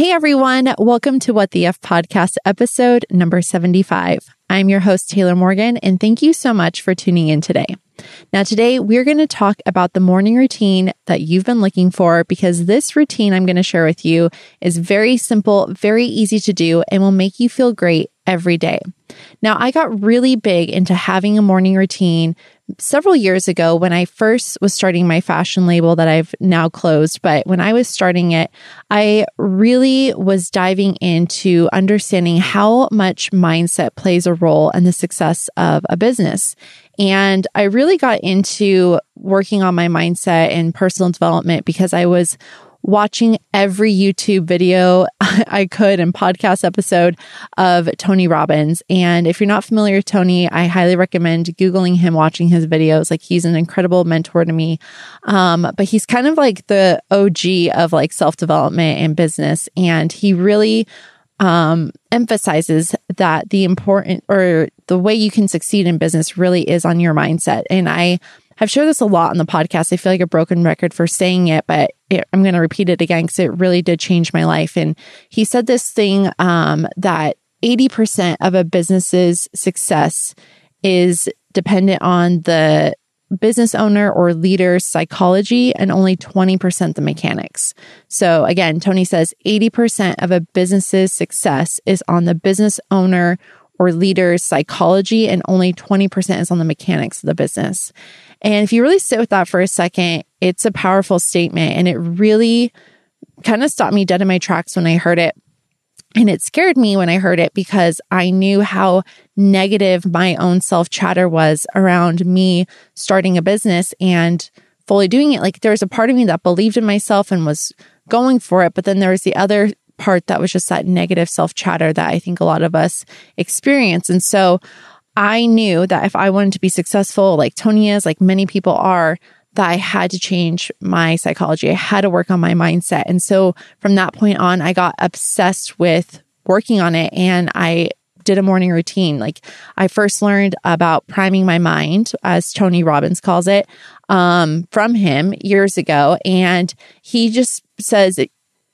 Hey everyone, welcome to What the F podcast episode number 75. I'm your host, Taylor Morgan, and thank you so much for tuning in today. Now, today we're going to talk about the morning routine that you've been looking for because this routine I'm going to share with you is very simple, very easy to do, and will make you feel great every day. Now, I got really big into having a morning routine several years ago when I first was starting my fashion label that I've now closed. But when I was starting it, I really was diving into understanding how much mindset plays a role in the success of a business. And I really got into working on my mindset and personal development because I was watching every YouTube video I could and podcast episode of Tony Robbins. And if you're not familiar with Tony, I highly recommend Googling him, watching his videos. Like he's an incredible mentor to me. Um, but he's kind of like the OG of like self development and business. And he really um, emphasizes that the important or the way you can succeed in business really is on your mindset. And I have shared this a lot on the podcast. I feel like a broken record for saying it, but it, I'm going to repeat it again because it really did change my life. And he said this thing um, that 80% of a business's success is dependent on the business owner or leader's psychology and only 20% the mechanics. So again, Tony says 80% of a business's success is on the business owner or leader's psychology and only 20% is on the mechanics of the business. And if you really sit with that for a second, it's a powerful statement and it really kind of stopped me dead in my tracks when I heard it. And it scared me when I heard it because I knew how negative my own self chatter was around me starting a business and fully doing it. Like there was a part of me that believed in myself and was going for it. But then there was the other part that was just that negative self chatter that I think a lot of us experience. And so I knew that if I wanted to be successful, like Tony is, like many people are, that I had to change my psychology. I had to work on my mindset. And so from that point on, I got obsessed with working on it and I did a morning routine. Like I first learned about priming my mind, as Tony Robbins calls it, um, from him years ago. And he just says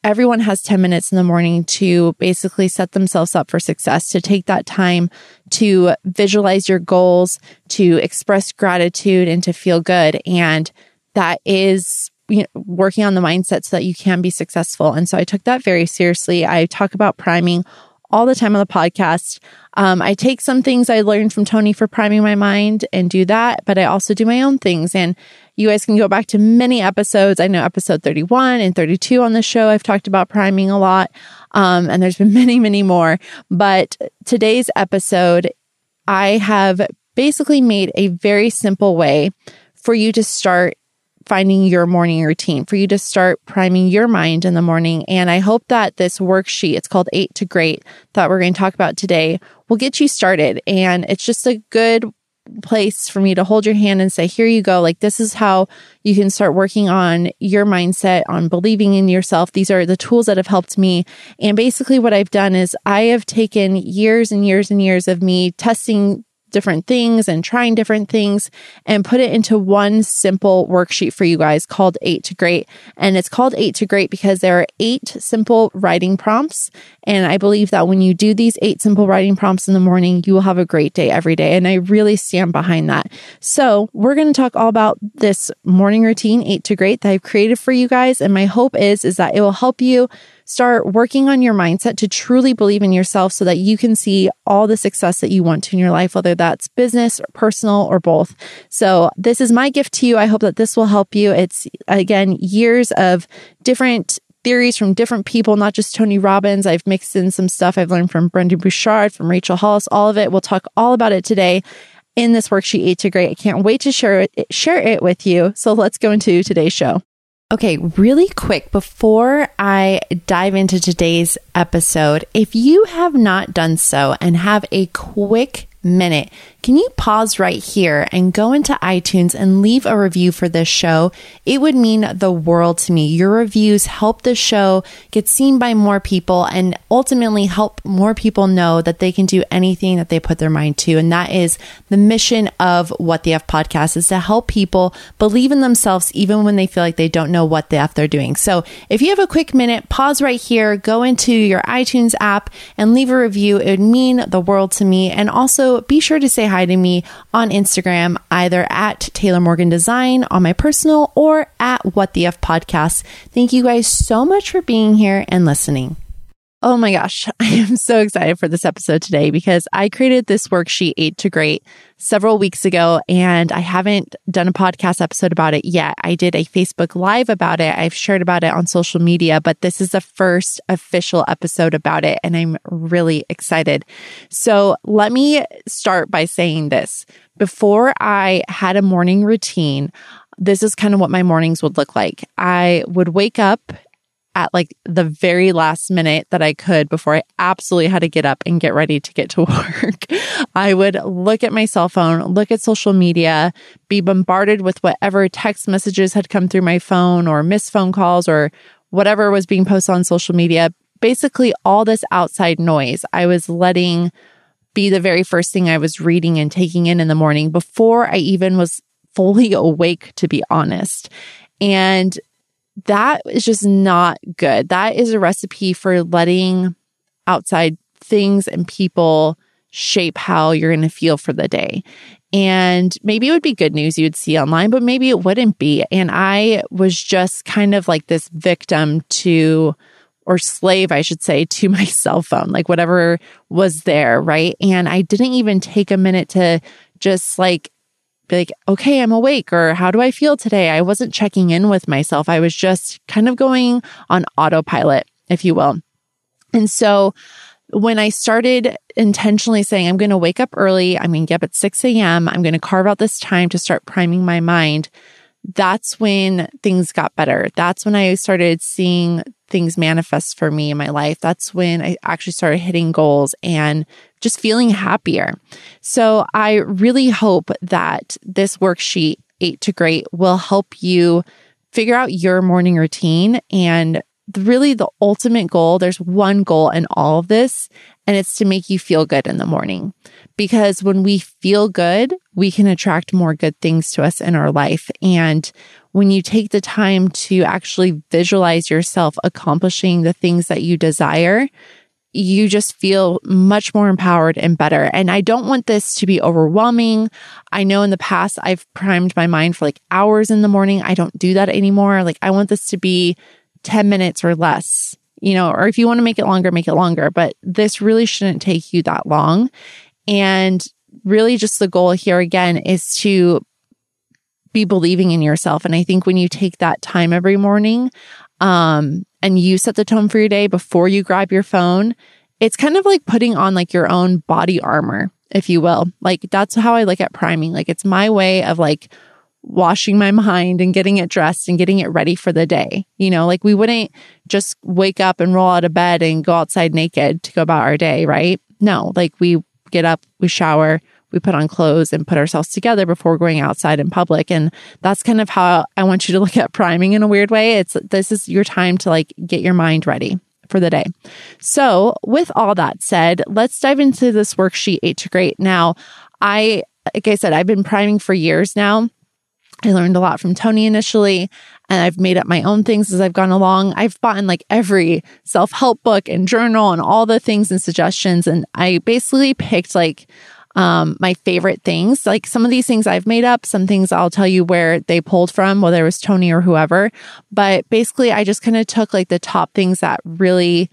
everyone has 10 minutes in the morning to basically set themselves up for success, to take that time to visualize your goals, to express gratitude and to feel good. And that is you know, working on the mindset so that you can be successful. And so I took that very seriously. I talk about priming all the time on the podcast. Um, I take some things I learned from Tony for priming my mind and do that, but I also do my own things. And you guys can go back to many episodes. I know episode 31 and 32 on the show. I've talked about priming a lot. Um, and there's been many, many more. But today's episode, I have basically made a very simple way for you to start finding your morning routine, for you to start priming your mind in the morning. And I hope that this worksheet, it's called Eight to Great, that we're going to talk about today, will get you started. And it's just a good place for me to hold your hand and say, here you go. Like, this is how you can start working on your mindset, on believing in yourself. These are the tools that have helped me. And basically, what I've done is I have taken years and years and years of me testing different things and trying different things and put it into one simple worksheet for you guys called Eight to Great. And it's called Eight to Great because there are eight simple writing prompts. And I believe that when you do these eight simple writing prompts in the morning, you will have a great day every day. And I really stand behind that. So we're going to talk all about this morning routine, Eight to Great, that I've created for you guys. And my hope is, is that it will help you Start working on your mindset to truly believe in yourself so that you can see all the success that you want to in your life, whether that's business or personal or both. So this is my gift to you. I hope that this will help you. It's again, years of different theories from different people, not just Tony Robbins. I've mixed in some stuff I've learned from Brendon Burchard, from Rachel Hollis, all of it. We'll talk all about it today in this worksheet eight to great. I can't wait to share it, share it with you. So let's go into today's show. Okay, really quick before I dive into today's episode, if you have not done so and have a quick minute, can you pause right here and go into iTunes and leave a review for this show? It would mean the world to me. Your reviews help the show get seen by more people and ultimately help more people know that they can do anything that they put their mind to. And that is the mission of What the F podcast is to help people believe in themselves even when they feel like they don't know what the F they're doing. So if you have a quick minute, pause right here, go into your iTunes app and leave a review. It would mean the world to me. And also be sure to say hi to me on Instagram, either at Taylor Morgan Design on my personal or at What the F podcast. Thank you guys so much for being here and listening. Oh my gosh, I am so excited for this episode today because I created this worksheet, Eight to Great, several weeks ago, and I haven't done a podcast episode about it yet. I did a Facebook Live about it. I've shared about it on social media, but this is the first official episode about it, and I'm really excited. So let me start by saying this. Before I had a morning routine, this is kind of what my mornings would look like. I would wake up at like the very last minute that I could before I absolutely had to get up and get ready to get to work. I would look at my cell phone, look at social media, be bombarded with whatever text messages had come through my phone or missed phone calls or whatever was being posted on social media. Basically, all this outside noise I was letting be the very first thing I was reading and taking in in the morning before I even was fully awake, to be honest. And that is just not good. That is a recipe for letting outside things and people shape how you're going to feel for the day. And maybe it would be good news you'd see online, but maybe it wouldn't be. And I was just kind of like this victim to, or slave, I should say, to my cell phone, like whatever was there. Right. And I didn't even take a minute to just like be like, okay, I'm awake, or how do I feel today? I wasn't checking in with myself. I was just kind of going on autopilot, if you will. And so when I started intentionally saying, I'm going to wake up early, I'm going to get up at 6 a.m., I'm going to carve out this time to start priming my mind, that's when things got better. That's when I started seeing things manifest for me in my life. That's when I actually started hitting goals and just feeling happier. So I really hope that this worksheet, Eight to Great, will help you figure out your morning routine and really the ultimate goal. There's one goal in all of this, and it's to make you feel good in the morning. Because when we feel good, we can attract more good things to us in our life. And when you take the time to actually visualize yourself accomplishing the things that you desire, you just feel much more empowered and better. And I don't want this to be overwhelming. I know in the past I've primed my mind for like hours in the morning. I don't do that anymore. Like I want this to be 10 minutes or less, you know, or if you want to make it longer, make it longer. But this really shouldn't take you that long. And really just the goal here again is to be believing in yourself. And I think when you take that time every morning, um, and you set the tone for your day before you grab your phone, it's kind of like putting on like your own body armor, if you will. Like that's how I look at priming. Like it's my way of like washing my mind and getting it dressed and getting it ready for the day. You know, like we wouldn't just wake up and roll out of bed and go outside naked to go about our day, right? No, like we get up, we shower, we put on clothes and put ourselves together before going outside in public. And that's kind of how I want you to look at priming in a weird way. It's this is your time to like get your mind ready for the day. So, with all that said, let's dive into this worksheet eight to great. Now, I, like I said, I've been priming for years now. I learned a lot from Tony initially, and I've made up my own things as I've gone along. I've bought in like every self help book and journal and all the things and suggestions. And I basically picked like um, my favorite things. Like some of these things I've made up, some things I'll tell you where they pulled from, whether it was Tony or whoever. But basically, I just kind of took like the top things that really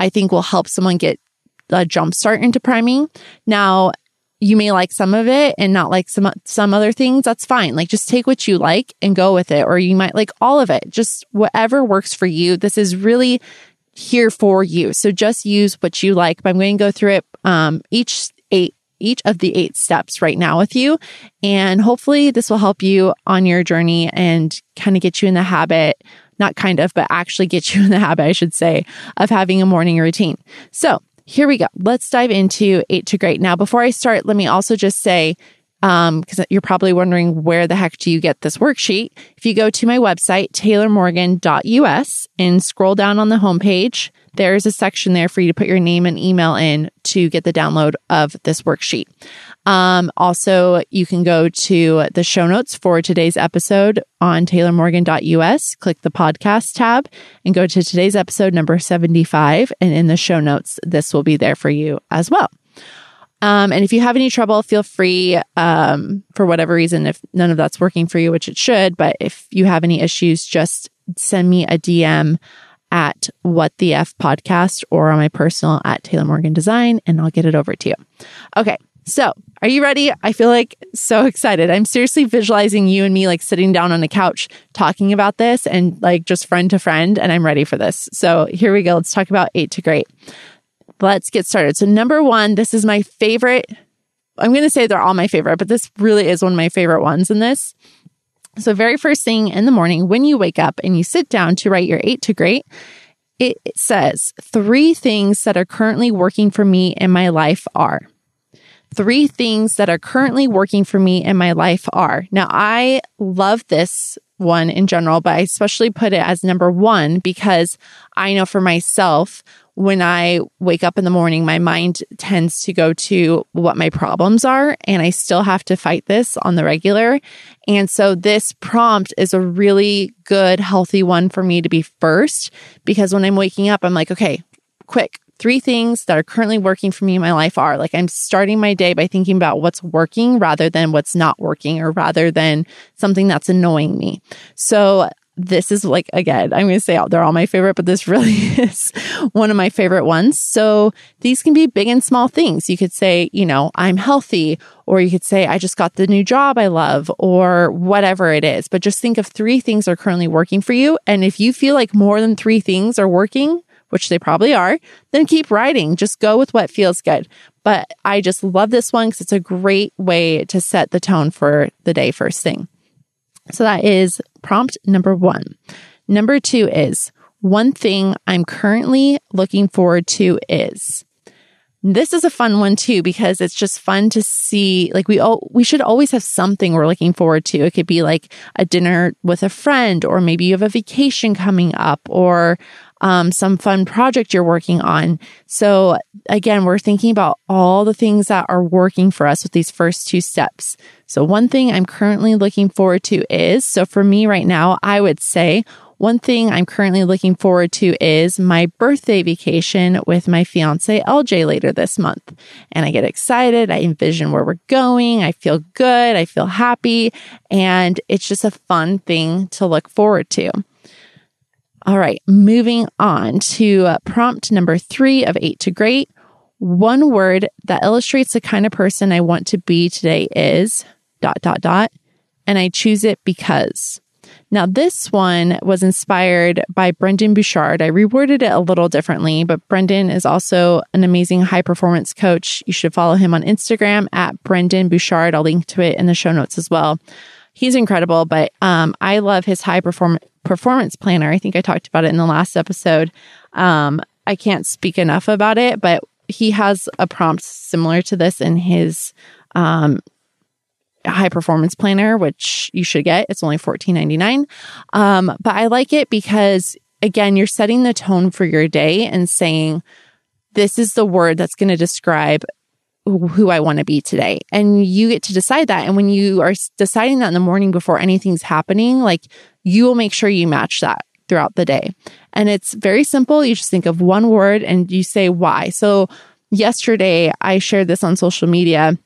I think will help someone get a jump start into priming. Now, you may like some of it and not like some some other things that's fine like just take what you like and go with it or you might like all of it just whatever works for you this is really here for you so just use what you like but i'm going to go through it um, each each of the eight steps right now with you. And hopefully this will help you on your journey and kind of get you in the habit, not kind of, but actually get you in the habit, I should say, of having a morning routine. So here we go. Let's dive into eight to great. Now, before I start, let me also just say, um, because you're probably wondering where the heck do you get this worksheet? If you go to my website, taylormorgan.us and scroll down on the homepage, there's a section there for you to put your name and email in to get the download of this worksheet. Um, also, you can go to the show notes for today's episode on taylormorgan.us, click the podcast tab and go to today's episode number 75. And in the show notes, this will be there for you as well. Um, and if you have any trouble, feel free, um, for whatever reason, if none of that's working for you, which it should, but if you have any issues, just send me a DM at what the F podcast or on my personal at Taylor Morgan Design, and I'll get it over to you. Okay. So are you ready? I feel like so excited. I'm seriously visualizing you and me like sitting down on a couch talking about this and like just friend to friend. And I'm ready for this. So here we go. Let's talk about eight to great. Let's get started. So number one, this is my favorite. I'm going to say they're all my favorite, but this really is one of my favorite ones in this. So, very first thing in the morning, when you wake up and you sit down to write your eight to great, it says three things that are currently working for me in my life are. Three things that are currently working for me in my life are. Now, I love this one in general, but I especially put it as number one because I know for myself, when I wake up in the morning, my mind tends to go to what my problems are, and I still have to fight this on the regular. And so, this prompt is a really good, healthy one for me to be first because when I'm waking up, I'm like, okay, quick. Three things that are currently working for me in my life are like I'm starting my day by thinking about what's working rather than what's not working or rather than something that's annoying me. So this is like, again, I'm going to say they're all my favorite, but this really is one of my favorite ones. So these can be big and small things. You could say, you know, I'm healthy, or you could say, I just got the new job I love, or whatever it is. But just think of three things are currently working for you. And if you feel like more than three things are working, which they probably are, then keep writing. Just go with what feels good. But I just love this one because it's a great way to set the tone for the day first thing. So that is prompt number one. Number two is one thing I'm currently looking forward to is. This is a fun one too because it's just fun to see like we all we should always have something we're looking forward to. It could be like a dinner with a friend or maybe you have a vacation coming up or um, some fun project you're working on. So again, we're thinking about all the things that are working for us with these first two steps. So one thing I'm currently looking forward to is, so for me right now, I would say one thing I'm currently looking forward to is my birthday vacation with my fiance LJ later this month. And I get excited. I envision where we're going. I feel good. I feel happy. And it's just a fun thing to look forward to. All right, moving on to uh, prompt number three of eight to great. One word that illustrates the kind of person I want to be today is dot, dot, dot. And I choose it because. Now, this one was inspired by Brendon Burchard. I reworded it a little differently, but Brendon is also an amazing high performance coach. You should follow him on Instagram at Brendon Burchard. I'll link to it in the show notes as well. He's incredible, but um, I love his high performance performance planner. I think I talked about it in the last episode. Um, I can't speak enough about it, but he has a prompt similar to this in his um, high performance planner, which you should get. It's only fourteen ninety nine. Um, but I like it because again, you're setting the tone for your day and saying, "This is the word that's going to describe who I want to be today. And you get to decide that. And when you are deciding that in the morning before anything's happening, like you will make sure you match that throughout the day. And it's very simple. You just think of one word and you say why. So yesterday I shared this on social media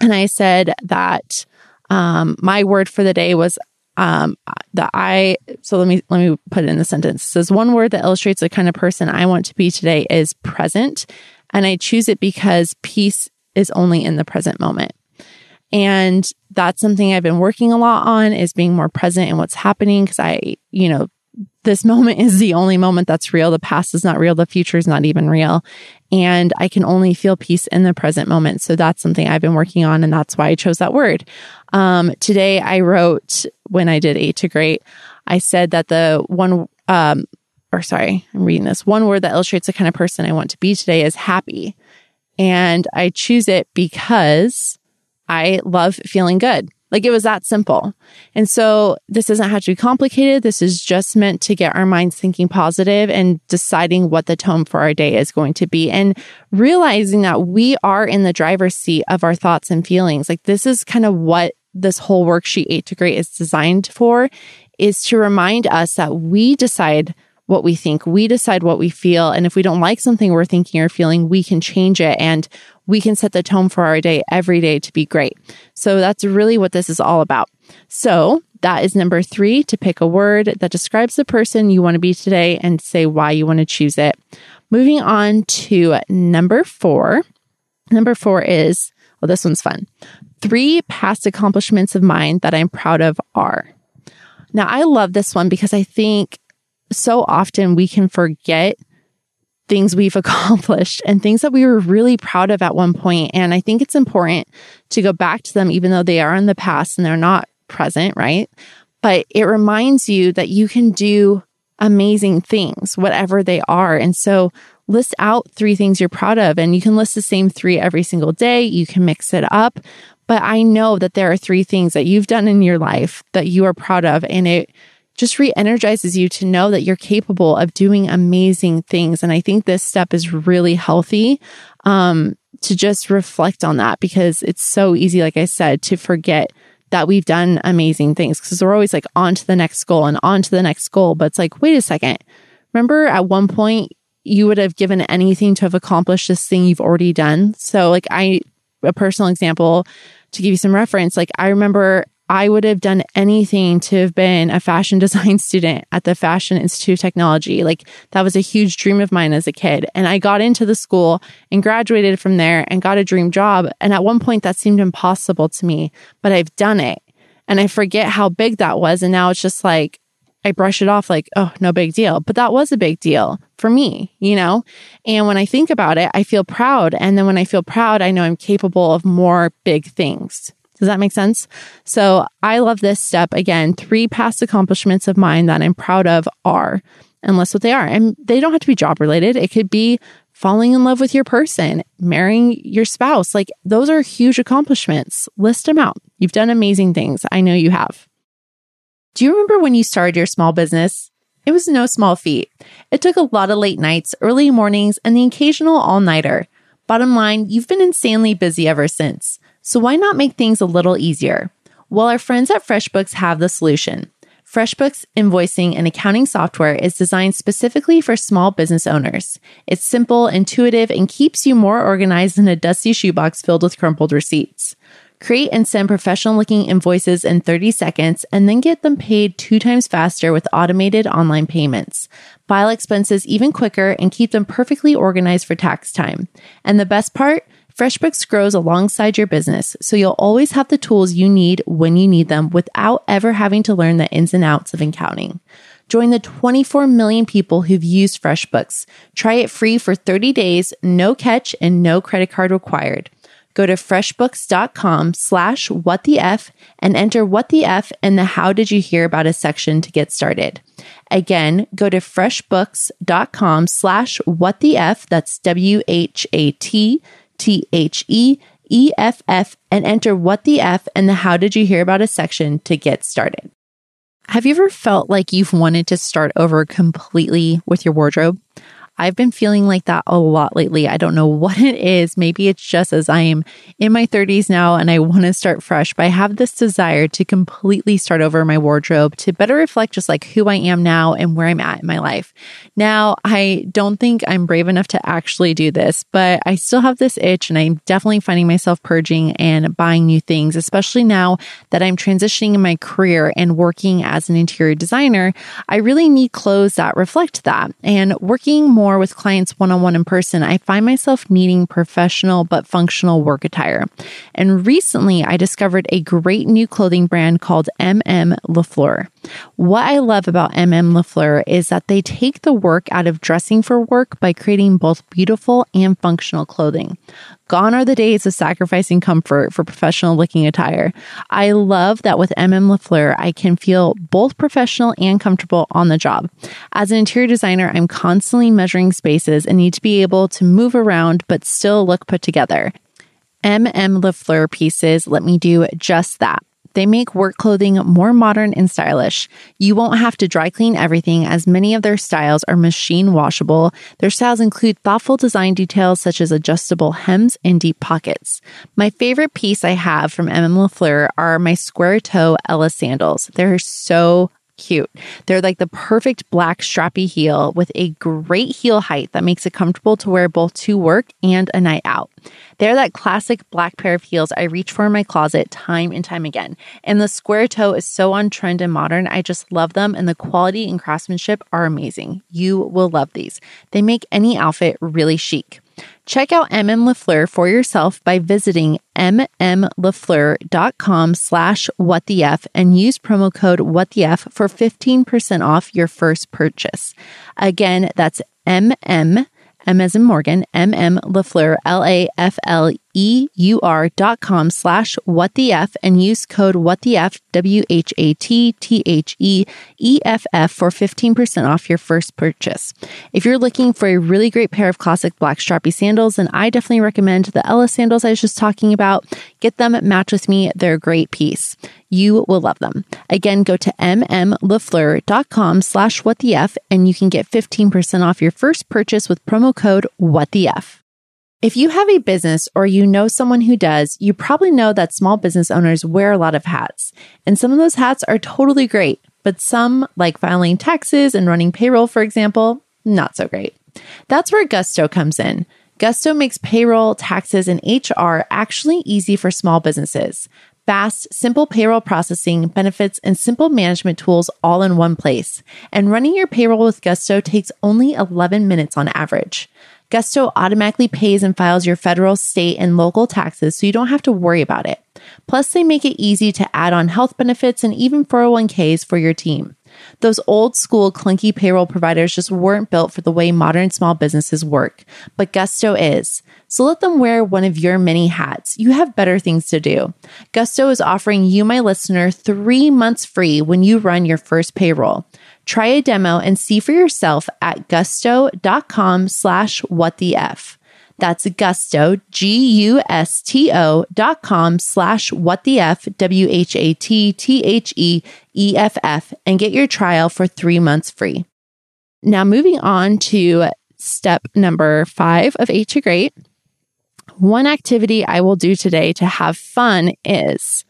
and I said that um, my word for the day was um, the I. So let me let me put it in the sentence. It says one word that illustrates the kind of person I want to be today is present, and I choose it because peace is only in the present moment. And that's something I've been working a lot on is being more present in what's happening. Cause I, you know, this moment is the only moment that's real. The past is not real. The future is not even real. And I can only feel peace in the present moment. So that's something I've been working on. And that's why I chose that word. Um, today I wrote when I did eight to great, I said that the one, um, or sorry, I'm reading this. One word that illustrates the kind of person I want to be today is happy. And I choose it because I love feeling good. Like it was that simple. And so this doesn't have to be complicated. This is just meant to get our minds thinking positive and deciding what the tone for our day is going to be and realizing that we are in the driver's seat of our thoughts and feelings. Like this is kind of what this whole worksheet eight to great is designed for is to remind us that we decide what we think. We decide what we feel. And if we don't like something we're thinking or feeling, we can change it and we can set the tone for our day every day to be great. So that's really what this is all about. So that is number three to pick a word that describes the person you want to be today and say why you want to choose it. Moving on to number four. Number four is, well, this one's fun. Three past accomplishments of mine that I'm proud of are. Now, I love this one because I think so often we can forget things we've accomplished and things that we were really proud of at one point. And I think it's important to go back to them, even though they are in the past and they're not present, right? But it reminds you that you can do amazing things, whatever they are. And so list out three things you're proud of and you can list the same three every single day. You can mix it up. But I know that there are three things that you've done in your life that you are proud of and it just re energizes you to know that you're capable of doing amazing things. And I think this step is really healthy um, to just reflect on that because it's so easy, like I said, to forget that we've done amazing things because we're always like on to the next goal and on to the next goal. But it's like, wait a second. Remember at one point you would have given anything to have accomplished this thing you've already done. So like I, a personal example to give you some reference, like I remember I would have done anything to have been a fashion design student at the Fashion Institute of Technology. Like that was a huge dream of mine as a kid. And I got into the school and graduated from there and got a dream job. And at one point that seemed impossible to me, but I've done it. And I forget how big that was. And now it's just like, I brush it off like, oh, no big deal. But that was a big deal for me, you know? And when I think about it, I feel proud. And then when I feel proud, I know I'm capable of more big things. Does that make sense? So I love this step. Again, three past accomplishments of mine that I'm proud of are, and list what they are. And they don't have to be job related. It could be falling in love with your person, marrying your spouse. Like those are huge accomplishments. List them out. You've done amazing things. I know you have. Do you remember when you started your small business? It was no small feat. It took a lot of late nights, early mornings, and the occasional all nighter. Bottom line, you've been insanely busy ever since. So why not make things a little easier? Well, our friends at FreshBooks have the solution. FreshBooks invoicing and accounting software is designed specifically for small business owners. It's simple, intuitive, and keeps you more organized than a dusty shoebox filled with crumpled receipts. Create and send professional looking invoices in 30 seconds and then get them paid two times faster with automated online payments. File expenses even quicker and keep them perfectly organized for tax time. And the best part? FreshBooks grows alongside your business, so you'll always have the tools you need when you need them without ever having to learn the ins and outs of accounting. Join the 24 million people who've used FreshBooks. Try it free for 30 days, no catch, and no credit card required. Go to freshbooks.com slash what the F and enter what the F in the how did you hear about us section to get started. Again, go to freshbooks.com slash what the F, that's W H A T T H E E F F and enter what the F and the how did you hear about a section to get started. Have you ever felt like you've wanted to start over completely with your wardrobe? I've been feeling like that a lot lately. I don't know what it is. Maybe it's just as I am in my 30s now and I want to start fresh, but I have this desire to completely start over my wardrobe to better reflect just like who I am now and where I'm at in my life. Now, I don't think I'm brave enough to actually do this, but I still have this itch and I'm definitely finding myself purging and buying new things, especially now that I'm transitioning in my career and working as an interior designer. I really need clothes that reflect that and working more more with clients one on one in person, I find myself needing professional but functional work attire. And recently, I discovered a great new clothing brand called MM LaFleur. What I love about MM LaFleur is that they take the work out of dressing for work by creating both beautiful and functional clothing. Gone are the days of sacrificing comfort for professional looking attire. I love that with MM LaFleur, I can feel both professional and comfortable on the job. As an interior designer, I'm constantly measuring spaces and need to be able to move around but still look put together. MM LaFleur pieces let me do just that. They make work clothing more modern and stylish. You won't have to dry clean everything as many of their styles are machine washable. Their styles include thoughtful design details such as adjustable hems and deep pockets. My favorite piece I have from MM LaFleur are my square toe Ella sandals. They're so cute. They're like the perfect black strappy heel with a great heel height that makes it comfortable to wear both to work and a night out. They're that classic black pair of heels I reach for in my closet time and time again. And the square toe is so on trend and modern. I just love them, and the quality and craftsmanship are amazing. You will love these. They make any outfit really chic. Check out MM LaFleur for yourself by visiting mmlafleur.com slash whattheF and use promo code whattheF for 15% off your first purchase. Again, that's MM, M as in Morgan, MM LaFleur, L-A-F-L E-U-R dot com slash what the F and use code what the F W-H-A-T-T-H-E-E-F-F for 15% off your first purchase. If you're looking for a really great pair of classic black strappy sandals, then I definitely recommend the Ella sandals I was just talking about. Get them, match with me. They're a great piece. You will love them. Again, go to mmlafleur.com slash what the F and you can get 15% off your first purchase with promo code what the F. If you have a business or you know someone who does, you probably know that small business owners wear a lot of hats. And some of those hats are totally great, but some, like filing taxes and running payroll, for example, not so great. That's where Gusto comes in. Gusto makes payroll, taxes, and HR actually easy for small businesses. Fast, simple payroll processing, benefits, and simple management tools all in one place. And running your payroll with Gusto takes only 11 minutes on average. Gusto automatically pays and files your federal, state, and local taxes so you don't have to worry about it. Plus, they make it easy to add on health benefits and even 401ks for your team. Those old school clunky payroll providers just weren't built for the way modern small businesses work, but Gusto is. So let them wear one of your many hats. You have better things to do. Gusto is offering you, my listener, three months free when you run your first payroll. Try a demo and see for yourself at gusto.com slash what the F. That's gusto, G-U-S-T-O dot com slash what the F, W-H-A-T-T-H-E-E-F-F, and get your trial for three months free. Now moving on to step number five of Eight to Great. One activity I will do today to have fun is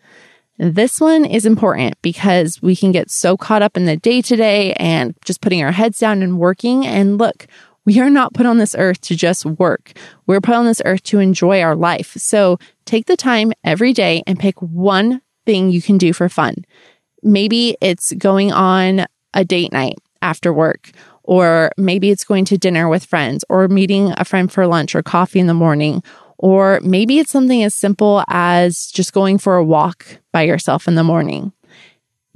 this one is important because we can get so caught up in the day to day and just putting our heads down and working. And look, we are not put on this earth to just work. We're put on this earth to enjoy our life. So take the time every day and pick one thing you can do for fun. Maybe it's going on a date night after work, or maybe it's going to dinner with friends, or meeting a friend for lunch or coffee in the morning, or maybe it's something as simple as just going for a walk by yourself in the morning.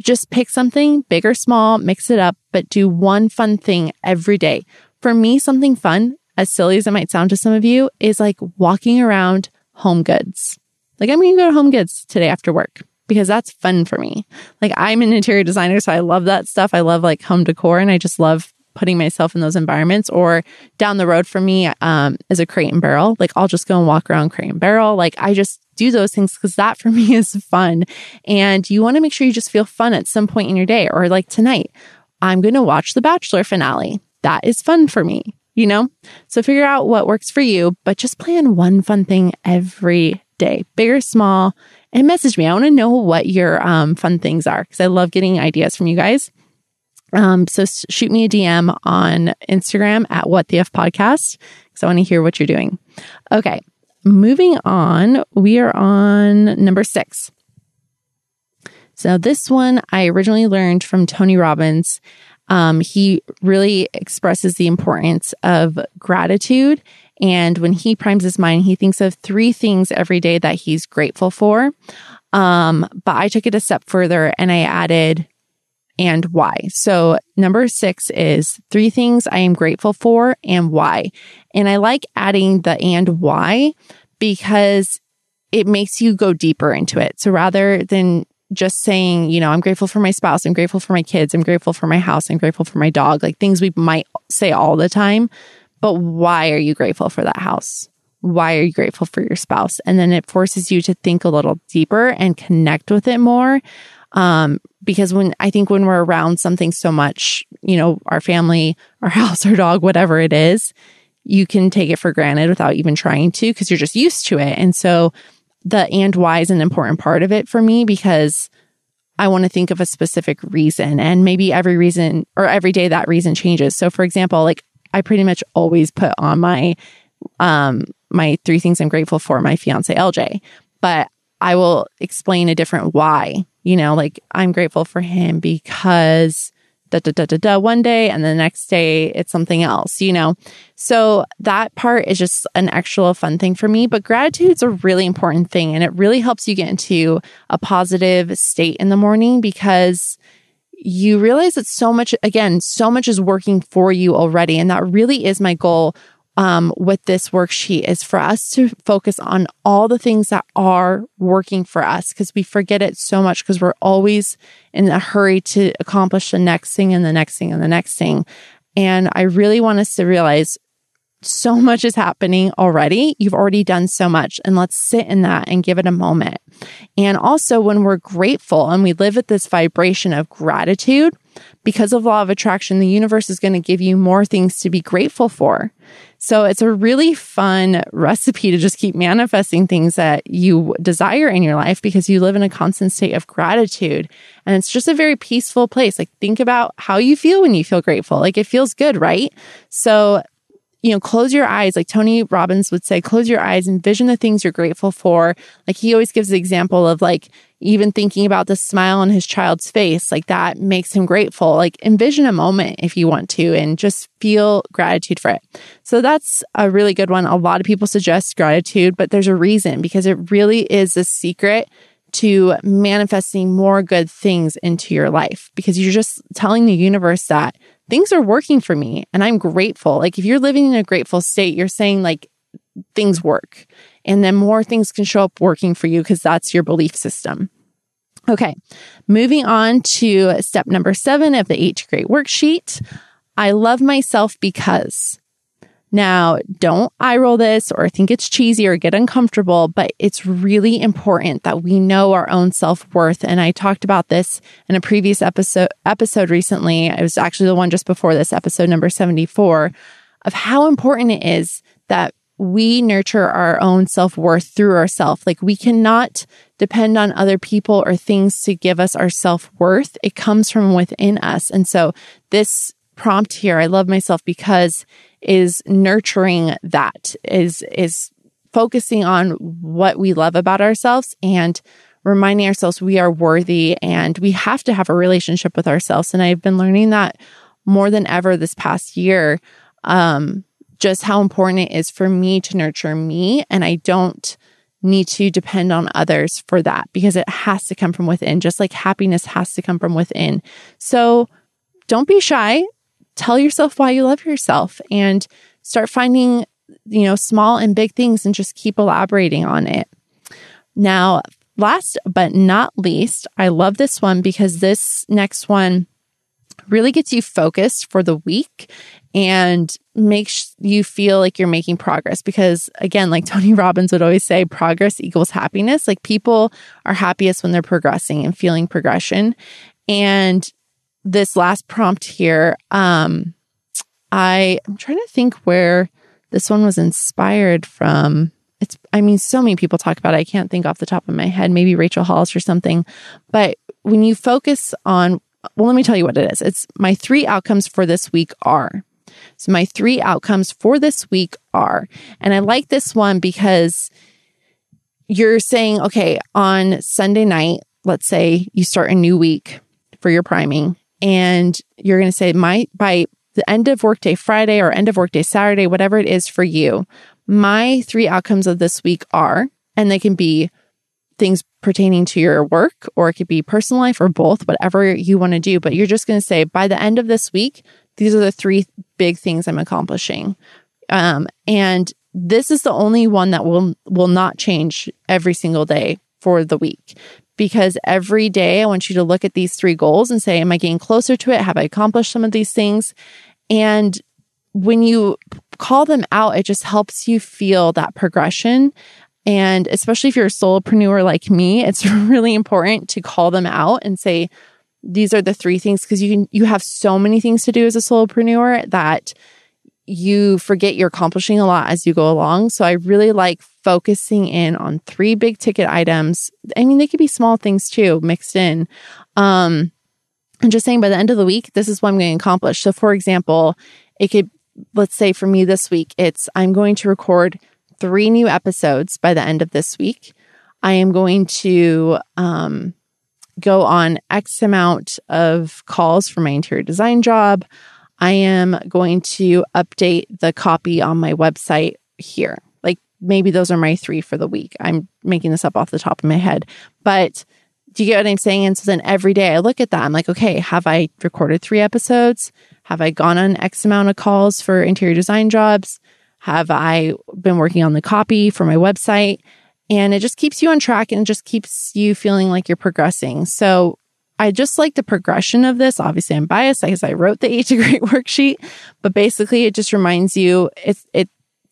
Just pick something big or small, mix it up, but do one fun thing every day. For me, something fun, as silly as it might sound to some of you, is like walking around home goods. Like I'm going to go to home goods today after work because that's fun for me. Like I'm an interior designer, so I love that stuff. I love like home decor and I just love putting myself in those environments or down the road for me um, is a crate and barrel. Like I'll just go and walk around crate and barrel. Like I just do those things because that for me is fun. And you want to make sure you just feel fun at some point in your day or like tonight, I'm going to watch the Bachelor finale. That is fun for me, you know? So figure out what works for you, but just plan one fun thing every day, big or small, and message me. I want to know what your um, fun things are because I love getting ideas from you guys. Um, so shoot me a DM on Instagram at what the F podcast because I want to hear what you're doing. Okay. Moving on, we are on number six. So this one I originally learned from Tony Robbins. Um, he really expresses the importance of gratitude. And when he primes his mind, he thinks of three things every day that he's grateful for. Um, but I took it a step further and I added and why. So number six is three things I am grateful for and why. And I like adding the and why because it makes you go deeper into it. So rather than just saying, you know, I'm grateful for my spouse, I'm grateful for my kids, I'm grateful for my house, I'm grateful for my dog, like things we might say all the time. But why are you grateful for that house? Why are you grateful for your spouse? And then it forces you to think a little deeper and connect with it more. Um, because when I think when we're around something so much, you know, our family, our house, our dog, whatever it is, you can take it for granted without even trying to because you're just used to it. And so the and why is an important part of it for me because I want to think of a specific reason and maybe every reason or every day that reason changes. So for example, like I pretty much always put on my um my three things I'm grateful for my fiance LJ, but I will explain a different why you know, like I'm grateful for him because da da da da da one day and the next day it's something else, you know. So that part is just an actual fun thing for me, but gratitude's a really important thing and it really helps you get into a positive state in the morning because you realize that so much again, so much is working for you already and that really is my goal um, with this worksheet is for us to focus on all the things that are working for us because we forget it so much because we're always in a hurry to accomplish the next thing and the next thing and the next thing. And I really want us to realize so much is happening already. You've already done so much and let's sit in that and give it a moment. And also when we're grateful and we live at this vibration of gratitude, because of law of attraction, the universe is going to give you more things to be grateful for. So it's a really fun recipe to just keep manifesting things that you desire in your life because you live in a constant state of gratitude. And it's just a very peaceful place. Like think about how you feel when you feel grateful. Like it feels good, right? So you know, close your eyes. Like Tony Robbins would say, close your eyes, envision the things you're grateful for. Like he always gives the example of like even thinking about the smile on his child's face, like that makes him grateful. Like envision a moment if you want to and just feel gratitude for it. So that's a really good one. A lot of people suggest gratitude, but there's a reason because it really is a secret to manifesting more good things into your life because you're just telling the universe that things are working for me and I'm grateful. Like if you're living in a grateful state, you're saying like things work and then more things can show up working for you because that's your belief system. Okay. Moving on to step number seven of the eight great worksheet. I love myself because now, don't eye roll this or think it's cheesy or get uncomfortable, but it's really important that we know our own self worth. And I talked about this in a previous episode, episode recently. It was actually the one just before this episode number 74 of how important it is that we nurture our own self worth through ourselves. Like we cannot depend on other people or things to give us our self worth. It comes from within us. And so this prompt here, I love myself because is nurturing that is, is focusing on what we love about ourselves and reminding ourselves we are worthy and we have to have a relationship with ourselves. And I've been learning that more than ever this past year. Um, just how important it is for me to nurture me. And I don't need to depend on others for that because it has to come from within, just like happiness has to come from within. So don't be shy tell yourself why you love yourself and start finding, you know, small and big things and just keep elaborating on it. Now, last but not least, I love this one because this next one really gets you focused for the week and makes you feel like you're making progress. Because again, like Tony Robbins would always say, progress equals happiness. Like people are happiest when they're progressing and feeling progression. And this last prompt here, um, I I'm trying to think where this one was inspired from. It's, I mean, so many people talk about it. I can't think off the top of my head, maybe Rachel Hollis or something. But when you focus on, well, let me tell you what it is. It's my three outcomes for this week are. So my three outcomes for this week are, and I like this one because you're saying, okay, on Sunday night, let's say you start a new week for your priming and you're going to say, my, by the end of workday Friday or end of workday Saturday, whatever it is for you, my three outcomes of this week are, and they can be things pertaining to your work or it could be personal life or both, whatever you want to do. But you're just going to say, by the end of this week, these are the three big things I'm accomplishing. Um, and this is the only one that will will not change every single day for the week because every day I want you to look at these three goals and say, Am I getting closer to it? Have I accomplished some of these things? And when you call them out, it just helps you feel that progression. And especially if you're a solopreneur like me, it's really important to call them out and say, these are the three things because you can, you have so many things to do as a solopreneur that you forget you're accomplishing a lot as you go along. So I really like focusing in on three big ticket items. I mean, they could be small things too, mixed in. Um, I'm just saying by the end of the week, this is what I'm going to accomplish. So for example, it could, let's say for me this week, it's I'm going to record three new episodes by the end of this week. I am going to, um, go on X amount of calls for my interior design job. I am going to update the copy on my website here. Maybe those are my three for the week. I'm making this up off the top of my head, but do you get what I'm saying? And so then every day I look at that. I'm like, okay, have I recorded three episodes? Have I gone on X amount of calls for interior design jobs? Have I been working on the copy for my website? And it just keeps you on track and just keeps you feeling like you're progressing. So I just like the progression of this. Obviously, I'm biased because I wrote the Eight to Great worksheet, but basically, it just reminds you it's it,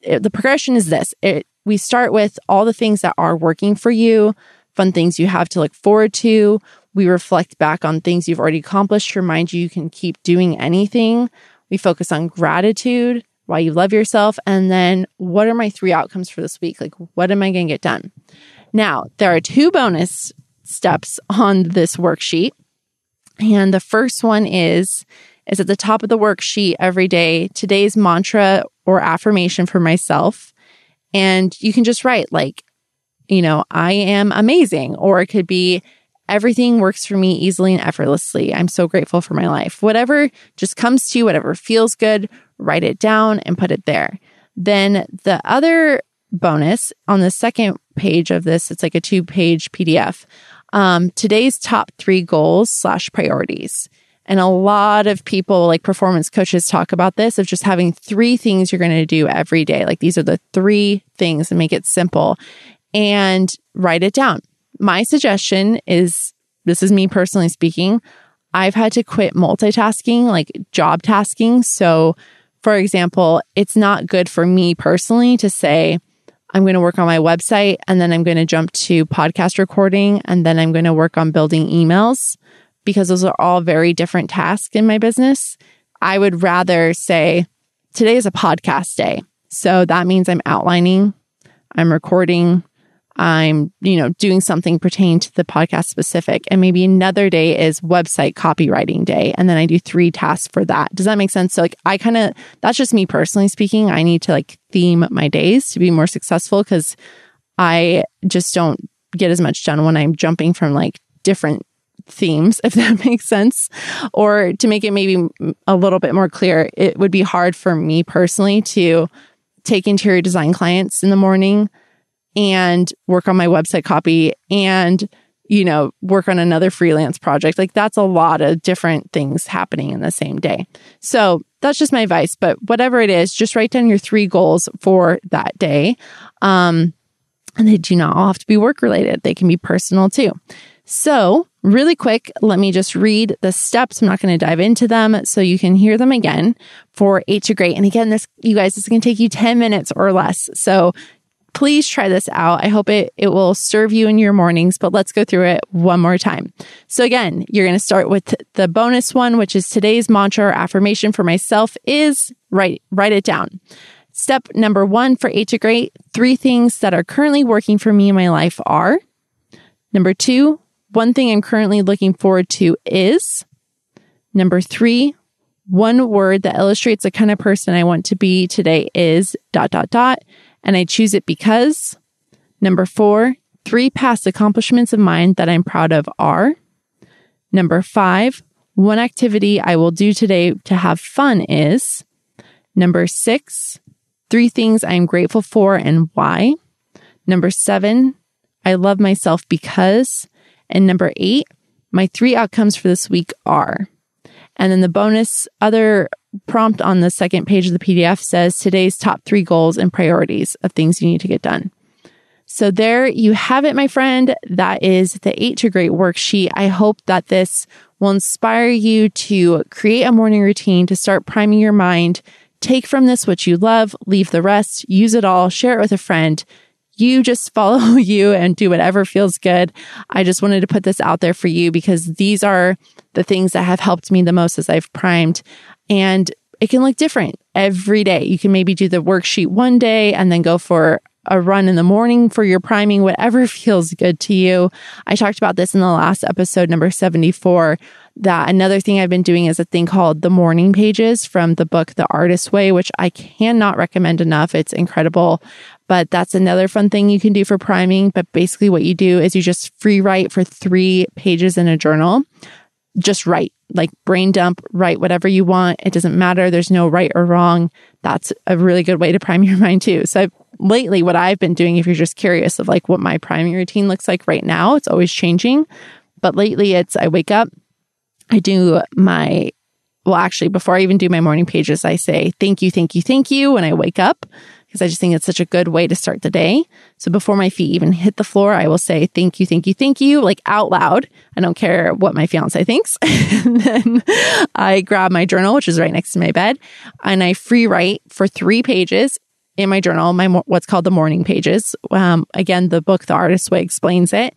it the progression is this. It we start with all the things that are working for you, fun things you have to look forward to. We reflect back on things you've already accomplished to remind you you can keep doing anything. We focus on gratitude, why you love yourself, and then what are my three outcomes for this week? Like, what am I going to get done? Now, there are two bonus steps on this worksheet. And the first one is is at the top of the worksheet every day, today's mantra or affirmation for myself. And you can just write like, you know, I am amazing, or it could be everything works for me easily and effortlessly. I'm so grateful for my life. Whatever just comes to you, whatever feels good, write it down and put it there. Then the other bonus on the second page of this, it's like a two page PDF um, today's top three goals slash priorities. And a lot of people, like performance coaches, talk about this of just having three things you're going to do every day. Like these are the three things and make it simple and write it down. My suggestion is this is me personally speaking. I've had to quit multitasking, like job tasking. So, for example, it's not good for me personally to say, I'm going to work on my website and then I'm going to jump to podcast recording and then I'm going to work on building emails because those are all very different tasks in my business. I would rather say today is a podcast day. So that means I'm outlining, I'm recording, I'm, you know, doing something pertaining to the podcast specific. And maybe another day is website copywriting day. And then I do three tasks for that. Does that make sense? So like I kind of, that's just me personally speaking. I need to like theme my days to be more successful because I just don't get as much done when I'm jumping from like different themes, if that makes sense. Or to make it maybe a little bit more clear, it would be hard for me personally to take interior design clients in the morning and work on my website copy and you know, work on another freelance project. Like that's a lot of different things happening in the same day. So that's just my advice. But whatever it is, just write down your three goals for that day. Um, and they do not all have to be work related. They can be personal too. So really quick, let me just read the steps. I'm not going to dive into them so you can hear them again for eight to great. And again, this, you guys, this is going to take you 10 minutes or less. So please try this out. I hope it, it will serve you in your mornings, but let's go through it one more time. So again, you're going to start with the bonus one, which is today's mantra or affirmation for myself is write, write it down. Step number one for eight to great, three things that are currently working for me in my life are number two, one thing I'm currently looking forward to is number three, one word that illustrates the kind of person I want to be today is dot, dot, dot and I choose it because number four, three past accomplishments of mine that I'm proud of are number five, one activity I will do today to have fun is number six, three things I'm grateful for and why. Number seven, I love myself because. And number eight, my three outcomes for this week are. And then the bonus other prompt on the second page of the PDF says today's top three goals and priorities of things you need to get done. So there you have it, my friend. That is the eight to great worksheet. I hope that this will inspire you to create a morning routine, to start priming your mind, take from this what you love, leave the rest, use it all, share it with a friend. You just follow you and do whatever feels good. I just wanted to put this out there for you because these are the things that have helped me the most as I've primed. And it can look different every day. You can maybe do the worksheet one day and then go for a run in the morning for your priming, whatever feels good to you. I talked about this in the last episode, number 74. That another thing I've been doing is a thing called the morning pages from the book, The Artist Way, which I cannot recommend enough. It's incredible. But that's another fun thing you can do for priming. But basically, what you do is you just free write for three pages in a journal. Just write, like brain dump, write whatever you want. It doesn't matter. There's no right or wrong. That's a really good way to prime your mind too. So I've lately what I've been doing, if you're just curious of like what my priming routine looks like right now, it's always changing. But lately it's I wake up, I do my well, actually, before I even do my morning pages, I say thank you, thank you, thank you when I wake up because I just think it's such a good way to start the day. So before my feet even hit the floor, I will say thank you, thank you, thank you, like out loud. I don't care what my fiance thinks. and then I grab my journal, which is right next to my bed, and I free write for three pages in my journal, my what's called the morning pages. Um, again, the book, The Artist Way, explains it.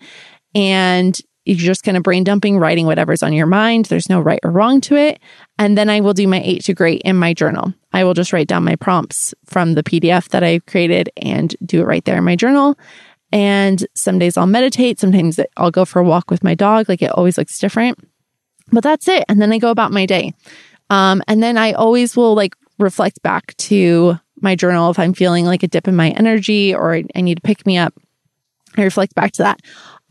And you're just kind of brain dumping, writing whatever's on your mind. There's no right or wrong to it. And then I will do my eight to great in my journal. I will just write down my prompts from the PDF that I've created and do it right there in my journal. And some days I'll meditate. Sometimes I'll go for a walk with my dog. Like it always looks different. But that's it. And then I go about my day. Um, and then I always will like reflect back to my journal if I'm feeling like a dip in my energy or I need to pick me up. I reflect back to that.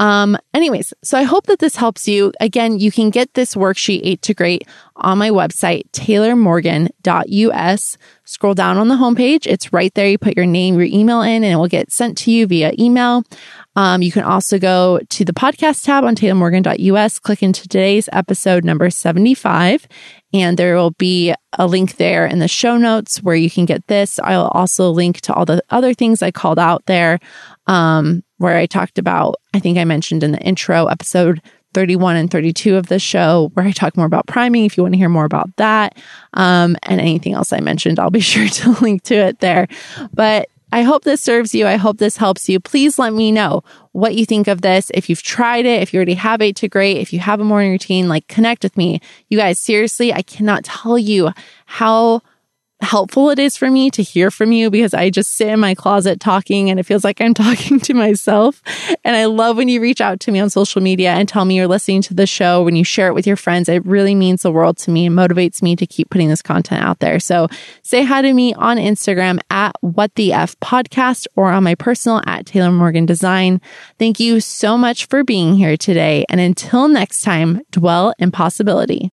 Um, anyways, so I hope that this helps you. Again, you can get this worksheet eight to great on my website, taylormorgan.us. Scroll down on the homepage. It's right there. You put your name, your email in, and it will get sent to you via email. Um, you can also go to the podcast tab on taylormorgan.us, click into today's episode number 75, and there will be a link there in the show notes where you can get this. I'll also link to all the other things I called out there, um, where I talked about, I think I mentioned in the intro episode 31 and 32 of the show, where I talk more about priming. If you want to hear more about that, um, and anything else I mentioned, I'll be sure to link to it there. But I hope this serves you. I hope this helps you. Please let me know what you think of this. If you've tried it, if you already have eight to great, if you have a morning routine, like connect with me. You guys, seriously, I cannot tell you how helpful it is for me to hear from you because I just sit in my closet talking and it feels like I'm talking to myself. And I love when you reach out to me on social media and tell me you're listening to the show, when you share it with your friends. It really means the world to me and motivates me to keep putting this content out there. So say hi to me on Instagram at what the F podcast or on my personal at Taylor Morgan Design. Thank you so much for being here today. And until next time, dwell in possibility.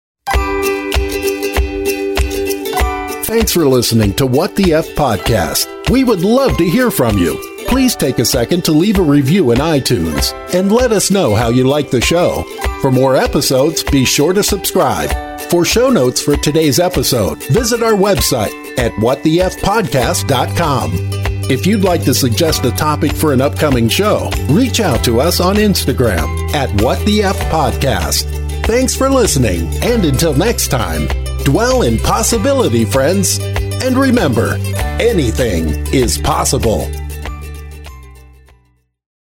Thanks for listening to What the F podcast. We would love to hear from you. Please take a second to leave a review in iTunes and let us know how you like the show. For more episodes, be sure to subscribe. For show notes for today's episode, visit our website at whatthefpodcast.com. If you'd like to suggest a topic for an upcoming show, reach out to us on Instagram at whatthefpodcast. Thanks for listening, and until next time, Dwell in possibility, friends. And remember, anything is possible.